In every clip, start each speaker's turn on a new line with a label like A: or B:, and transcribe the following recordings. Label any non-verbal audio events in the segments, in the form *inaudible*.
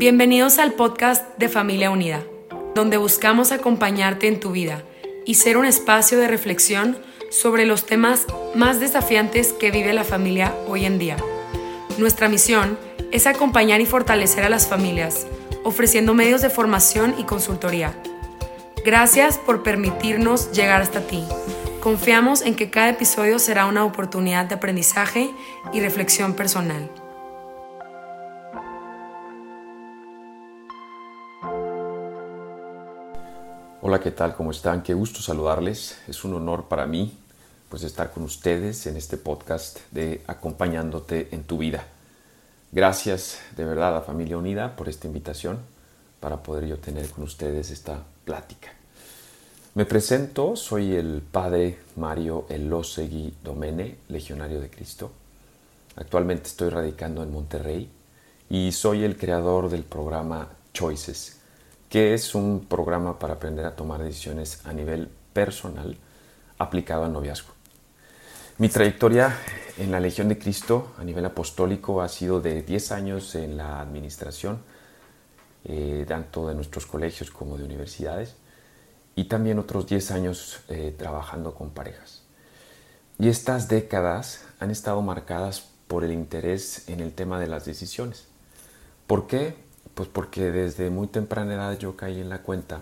A: Bienvenidos al podcast de Familia Unida, donde buscamos acompañarte en tu vida y ser un espacio de reflexión sobre los temas más desafiantes que vive la familia hoy en día. Nuestra misión es acompañar y fortalecer a las familias, ofreciendo medios de formación y consultoría. Gracias por permitirnos llegar hasta ti. Confiamos en que cada episodio será una oportunidad de aprendizaje y reflexión personal.
B: Hola, ¿qué tal? ¿Cómo están? Qué gusto saludarles. Es un honor para mí pues estar con ustedes en este podcast de acompañándote en tu vida. Gracias de verdad a Familia Unida por esta invitación para poder yo tener con ustedes esta plática. Me presento, soy el padre Mario Elosegui Domene, legionario de Cristo. Actualmente estoy radicando en Monterrey y soy el creador del programa Choices, que es un programa para aprender a tomar decisiones a nivel personal aplicado al noviazgo. Mi trayectoria en la Legión de Cristo a nivel apostólico ha sido de 10 años en la administración, eh, tanto de nuestros colegios como de universidades, y también otros 10 años eh, trabajando con parejas. Y estas décadas han estado marcadas por el interés en el tema de las decisiones. ¿Por qué? Pues porque desde muy temprana edad yo caí en la cuenta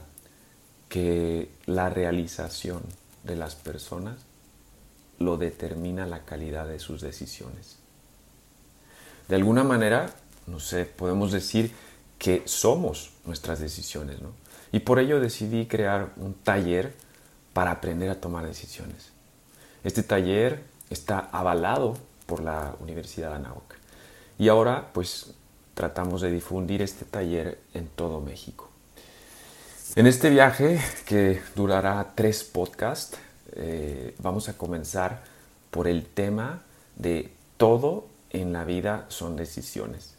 B: que la realización de las personas lo determina la calidad de sus decisiones. De alguna manera, no sé, podemos decir que somos nuestras decisiones, ¿no? Y por ello decidí crear un taller para aprender a tomar decisiones. Este taller está avalado por la Universidad de Anáhuac. Y ahora, pues, tratamos de difundir este taller en todo México. En este viaje, que durará tres podcasts, eh, vamos a comenzar por el tema de todo en la vida son decisiones.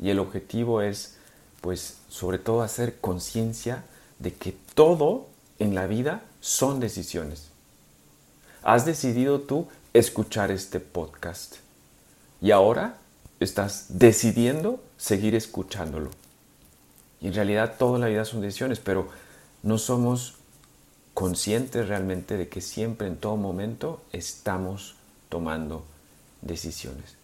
B: Y el objetivo es, pues, sobre todo hacer conciencia de que todo en la vida son decisiones. Has decidido tú escuchar este podcast. Y ahora estás decidiendo seguir escuchándolo. Y en realidad toda la vida son decisiones, pero no somos conscientes realmente de que siempre, en todo momento, estamos tomando decisiones.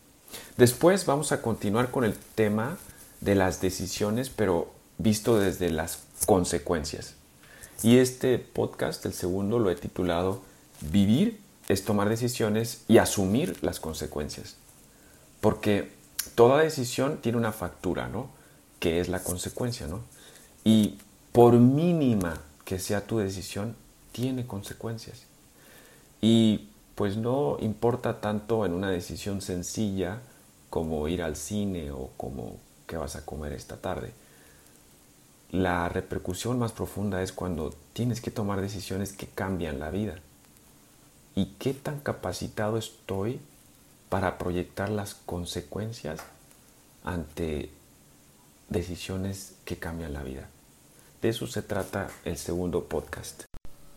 B: Después vamos a continuar con el tema de las decisiones, pero visto desde las consecuencias. Y este podcast, el segundo, lo he titulado Vivir es tomar decisiones y asumir las consecuencias. Porque toda decisión tiene una factura, ¿no? Que es la consecuencia, ¿no? Y por mínima que sea tu decisión, tiene consecuencias. Y pues no importa tanto en una decisión sencilla como ir al cine o como qué vas a comer esta tarde. La repercusión más profunda es cuando tienes que tomar decisiones que cambian la vida. ¿Y qué tan capacitado estoy para proyectar las consecuencias ante decisiones que cambian la vida. De eso se trata el segundo podcast.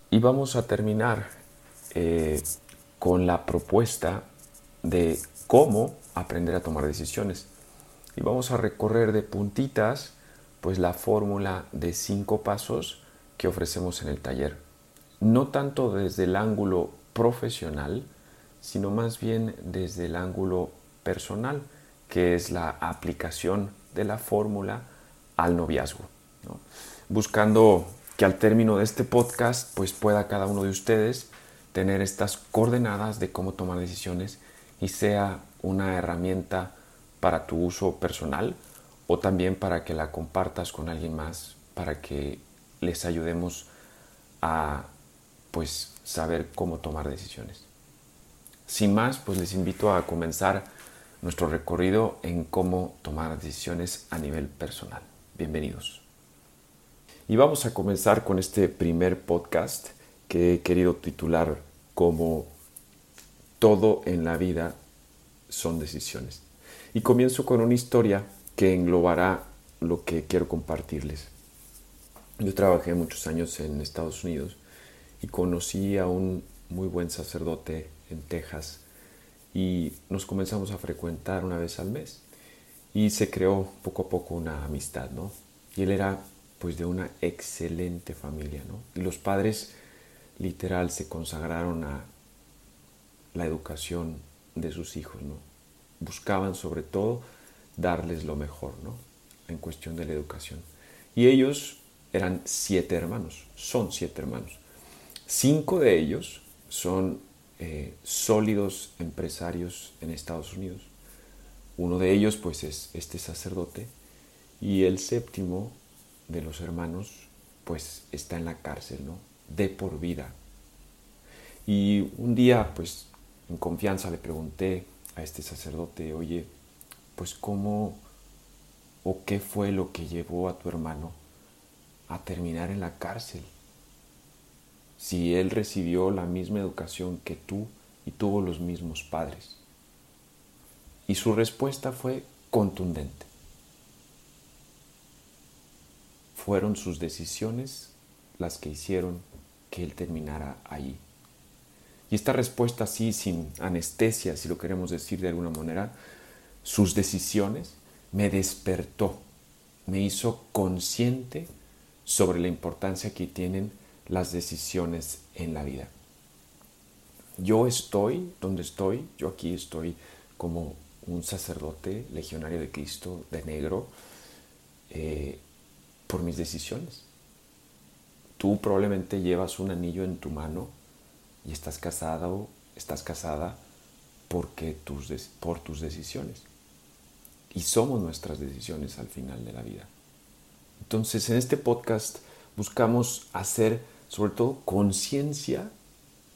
B: Y vamos a terminar eh, con la propuesta de cómo aprender a tomar decisiones. Y vamos a recorrer de puntitas pues la fórmula de cinco pasos que ofrecemos en el taller. No tanto desde el ángulo profesional, sino más bien desde el ángulo personal, que es la aplicación de la fórmula al noviazgo. Buscando que al término de este podcast pues pueda cada uno de ustedes tener estas coordenadas de cómo tomar decisiones y sea una herramienta para tu uso personal o también para que la compartas con alguien más para que les ayudemos a pues saber cómo tomar decisiones. Sin más, pues les invito a comenzar nuestro recorrido en cómo tomar decisiones a nivel personal. Bienvenidos. Y vamos a comenzar con este primer podcast que he querido titular como Todo en la vida son decisiones. Y comienzo con una historia que englobará lo que quiero compartirles. Yo trabajé muchos años en Estados Unidos y conocí a un muy buen sacerdote en Texas y nos comenzamos a frecuentar una vez al mes. y se creó poco a poco una amistad, ¿no? Y él era pues de una excelente familia, ¿no? Y los padres literal se consagraron a la educación de sus hijos, ¿no? Buscaban sobre todo darles lo mejor, ¿no? En cuestión de la educación. Y ellos eran siete hermanos, son siete hermanos. Cinco de ellos son eh, sólidos empresarios en Estados Unidos. Uno de ellos pues es este sacerdote y el séptimo de los hermanos pues está en la cárcel, ¿no? De por vida. Y un día pues en confianza le pregunté a este sacerdote, oye, pues cómo o qué fue lo que llevó a tu hermano a terminar en la cárcel. Si él recibió la misma educación que tú y tuvo los mismos padres. Y su respuesta fue contundente. Fueron sus decisiones las que hicieron que él terminara ahí. Y esta respuesta así, sin anestesia, si lo queremos decir de alguna manera, sus decisiones me despertó, me hizo consciente sobre la importancia que tienen las decisiones en la vida. Yo estoy donde estoy, yo aquí estoy como un sacerdote legionario de Cristo de negro eh, por mis decisiones. Tú probablemente llevas un anillo en tu mano y estás casado, estás casada porque tus, por tus decisiones. Y somos nuestras decisiones al final de la vida. Entonces, en este podcast buscamos hacer sobre todo conciencia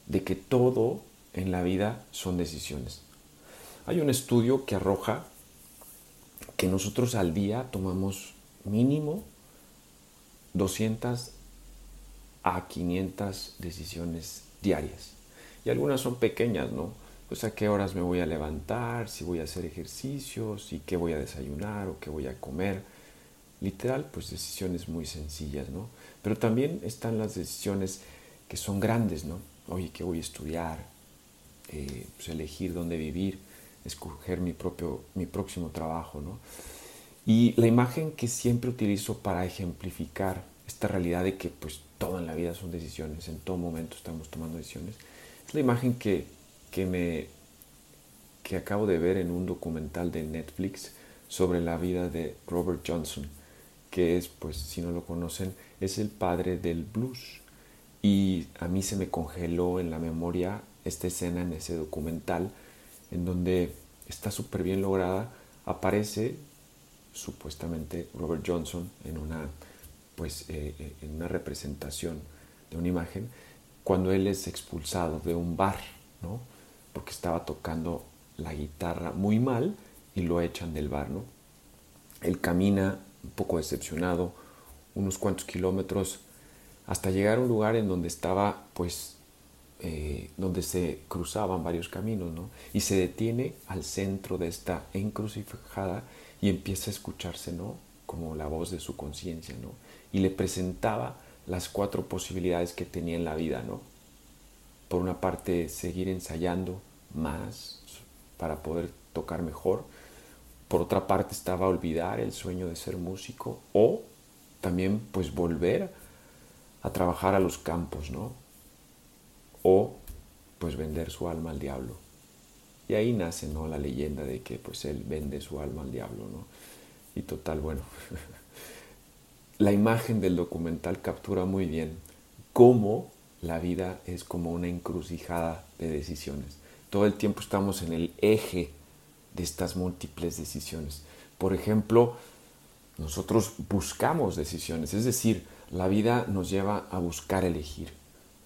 B: de que todo en la vida son decisiones. Hay un estudio que arroja que nosotros al día tomamos mínimo 200 a 500 decisiones diarias. Y algunas son pequeñas, ¿no? Pues a qué horas me voy a levantar, si voy a hacer ejercicios, y qué voy a desayunar o qué voy a comer. Literal, pues decisiones muy sencillas, ¿no? Pero también están las decisiones que son grandes, ¿no? Oye, ¿qué voy a estudiar? Eh, pues elegir dónde vivir, escoger mi, propio, mi próximo trabajo, ¿no? Y la imagen que siempre utilizo para ejemplificar esta realidad de que pues todo en la vida son decisiones, en todo momento estamos tomando decisiones. Es la imagen que, que, me, que acabo de ver en un documental de Netflix sobre la vida de Robert Johnson, que es, pues si no lo conocen, es el padre del blues. Y a mí se me congeló en la memoria esta escena en ese documental, en donde está súper bien lograda, aparece supuestamente Robert Johnson en una pues eh, eh, en una representación de una imagen cuando él es expulsado de un bar, ¿no? Porque estaba tocando la guitarra muy mal y lo echan del bar, ¿no? Él camina un poco decepcionado unos cuantos kilómetros hasta llegar a un lugar en donde estaba, pues, eh, donde se cruzaban varios caminos, ¿no? Y se detiene al centro de esta encrucijada y empieza a escucharse, ¿no? Como la voz de su conciencia, ¿no? y le presentaba las cuatro posibilidades que tenía en la vida, ¿no? Por una parte, seguir ensayando más para poder tocar mejor. Por otra parte, estaba olvidar el sueño de ser músico o también pues volver a trabajar a los campos, ¿no? O pues vender su alma al diablo. Y ahí nace, ¿no? La leyenda de que pues él vende su alma al diablo, ¿no? Y total, bueno, *laughs* la imagen del documental captura muy bien cómo la vida es como una encrucijada de decisiones. Todo el tiempo estamos en el eje de estas múltiples decisiones. Por ejemplo, nosotros buscamos decisiones, es decir, la vida nos lleva a buscar elegir,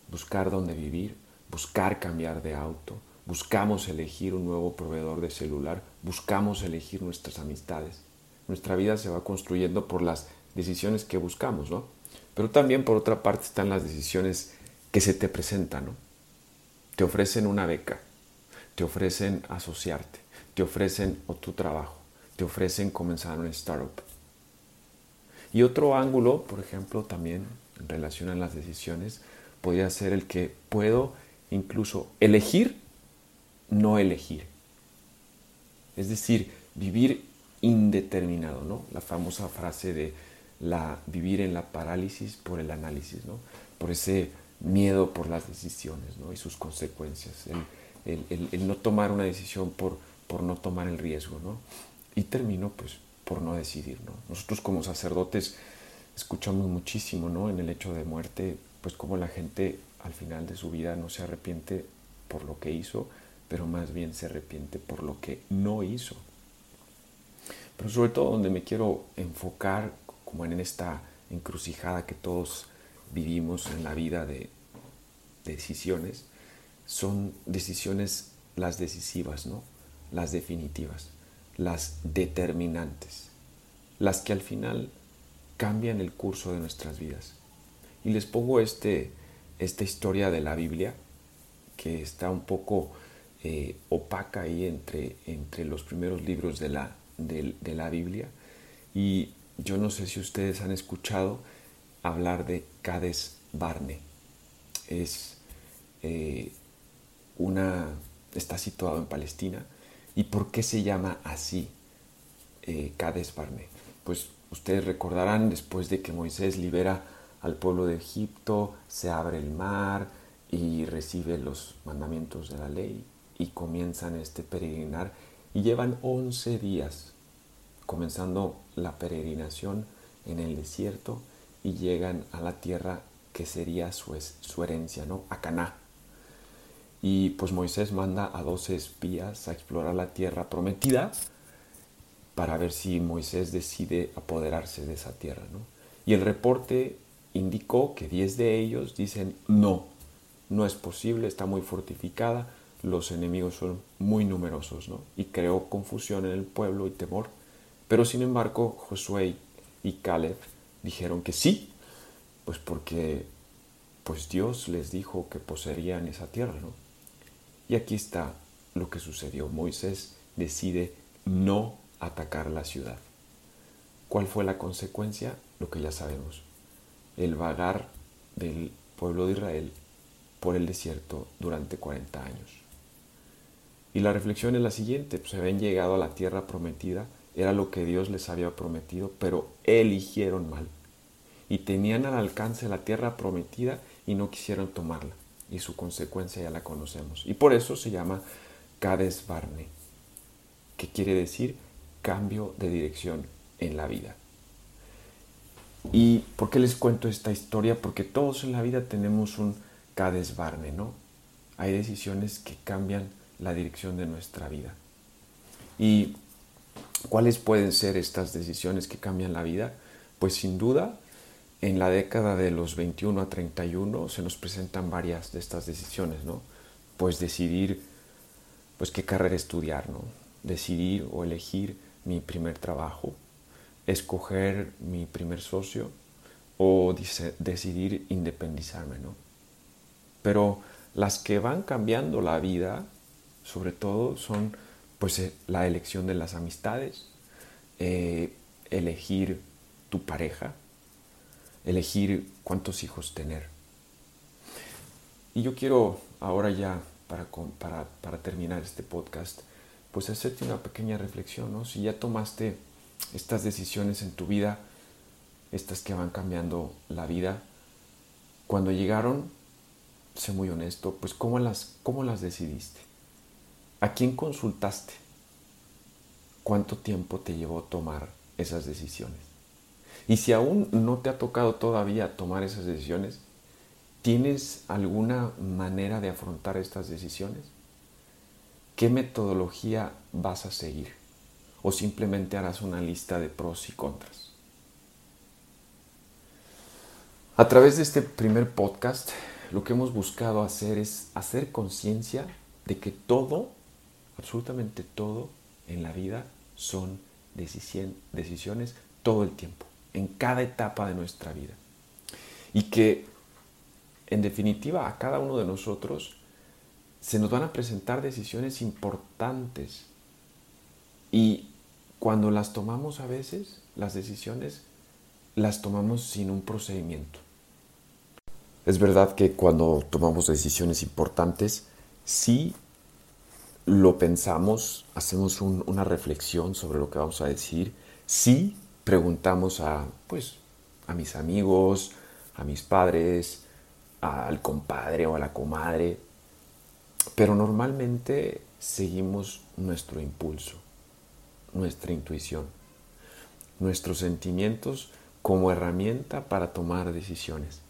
B: buscar dónde vivir, buscar cambiar de auto, buscamos elegir un nuevo proveedor de celular, buscamos elegir nuestras amistades. Nuestra vida se va construyendo por las decisiones que buscamos, ¿no? Pero también por otra parte están las decisiones que se te presentan, ¿no? Te ofrecen una beca, te ofrecen asociarte, te ofrecen otro trabajo, te ofrecen comenzar un startup. Y otro ángulo, por ejemplo, también en relación a las decisiones, podría ser el que puedo incluso elegir, no elegir. Es decir, vivir indeterminado, ¿no? La famosa frase de la, vivir en la parálisis por el análisis, ¿no? Por ese miedo por las decisiones ¿no? y sus consecuencias, el, el, el, no tomar una decisión por, por no tomar el riesgo, ¿no? Y termino pues por no decidir, ¿no? Nosotros como sacerdotes escuchamos muchísimo, ¿no? En el hecho de muerte, pues como la gente al final de su vida no se arrepiente por lo que hizo, pero más bien se arrepiente por lo que no hizo. Pero sobre todo donde me quiero enfocar, como en esta encrucijada que todos vivimos en la vida de, decisiones, son decisiones las decisivas, ¿no? Las definitivas, las determinantes, las que al final cambian el curso de nuestras vidas. Y les pongo este, esta historia de la Biblia, que está un poco eh, opaca ahí entre, entre los primeros libros de la, de, la Biblia. Y yo no sé si ustedes han escuchado hablar de Cades Barne. Es eh, una. está situado en Palestina. ¿Y por qué se llama así eh, Cades Barne? Pues ustedes recordarán después de que Moisés libera al pueblo de Egipto, se abre el mar y recibe los mandamientos de la ley y comienzan este peregrinar y llevan 11 días comenzando la peregrinación en el desierto y llegan a la tierra que sería su, su herencia, ¿no? A Caná. Y pues Moisés manda a 12 espías a explorar la tierra prometida para ver si Moisés decide apoderarse de esa tierra, ¿no? Y el reporte indicó que 10 de ellos dicen no, no es posible, está muy fortificada, los enemigos son muy numerosos, ¿no? Y creó confusión en el pueblo y temor. Pero sin embargo, Josué y Caleb dijeron que sí, pues porque pues Dios les dijo que poseerían esa tierra, ¿no? Y aquí está lo que sucedió. Moisés decide no atacar la ciudad. ¿Cuál fue la consecuencia? Lo que ya sabemos. El vagar del pueblo de Israel por el desierto durante 40 años. Y la reflexión es la siguiente, pues, se habían llegado a la tierra prometida, era lo que Dios les había prometido, pero eligieron mal. Y tenían al alcance la tierra prometida y no quisieron tomarla. Y su consecuencia ya la conocemos. Y por eso se llama Cades Barne, que quiere decir cambio de dirección en la vida. ¿Y por qué les cuento esta historia? Porque todos en la vida tenemos un Cades Barne, ¿no? Hay decisiones que cambian la dirección de nuestra vida. ¿Y cuáles pueden ser estas decisiones que cambian la vida? Pues sin duda, en la década de los 21 a 31 se nos presentan varias de estas decisiones, ¿no? Pues decidir, pues qué carrera estudiar, ¿no? Decidir o elegir mi primer trabajo, escoger mi primer socio o decidir independizarme, ¿no? Pero las que van cambiando la vida sobre todo son pues eh, la elección de las amistades, eh, elegir tu pareja, elegir cuántos hijos tener. Y yo quiero ahora ya, para, para, para terminar este podcast, pues hacerte una pequeña reflexión, ¿no? Si ya tomaste estas decisiones en tu vida, estas que van cambiando la vida, cuando llegaron, sé muy honesto, pues ¿cómo las, cómo las decidiste? ¿A quién consultaste? ¿Cuánto tiempo te llevó tomar esas decisiones? Y si aún no te ha tocado todavía tomar esas decisiones, ¿tienes alguna manera de afrontar estas decisiones? ¿Qué metodología vas a seguir? ¿O simplemente harás una lista de pros y contras? A través de este primer podcast, lo que hemos buscado hacer es hacer conciencia de que todo absolutamente todo en la vida son decisiones todo el tiempo, en cada etapa de nuestra vida. Y que, en definitiva, a cada uno de nosotros se nos van a presentar decisiones importantes. Y cuando las tomamos a veces, las decisiones las tomamos sin un procedimiento. Es verdad que cuando tomamos decisiones importantes, sí lo pensamos, hacemos una reflexión sobre lo que vamos a decir, sí preguntamos a, pues, a mis amigos, a mis padres, al compadre o a la comadre, pero normalmente seguimos nuestro impulso, nuestra intuición, nuestros sentimientos como herramienta para tomar decisiones.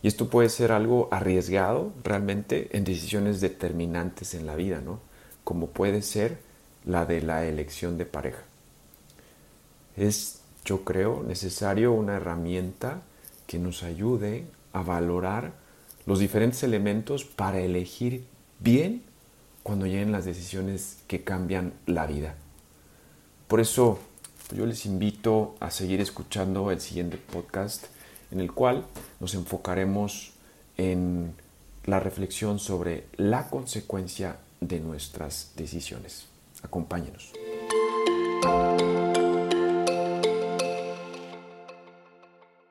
B: Y esto puede ser algo arriesgado realmente en decisiones determinantes en la vida, ¿no? Como puede ser la de la elección de pareja. Es, yo creo, necesario una herramienta que nos ayude a valorar los diferentes elementos para elegir bien cuando lleguen las decisiones que cambian la vida. Por eso yo les invito a seguir escuchando el siguiente podcast en el cual nos enfocaremos en la reflexión sobre la consecuencia de nuestras decisiones. Acompáñenos.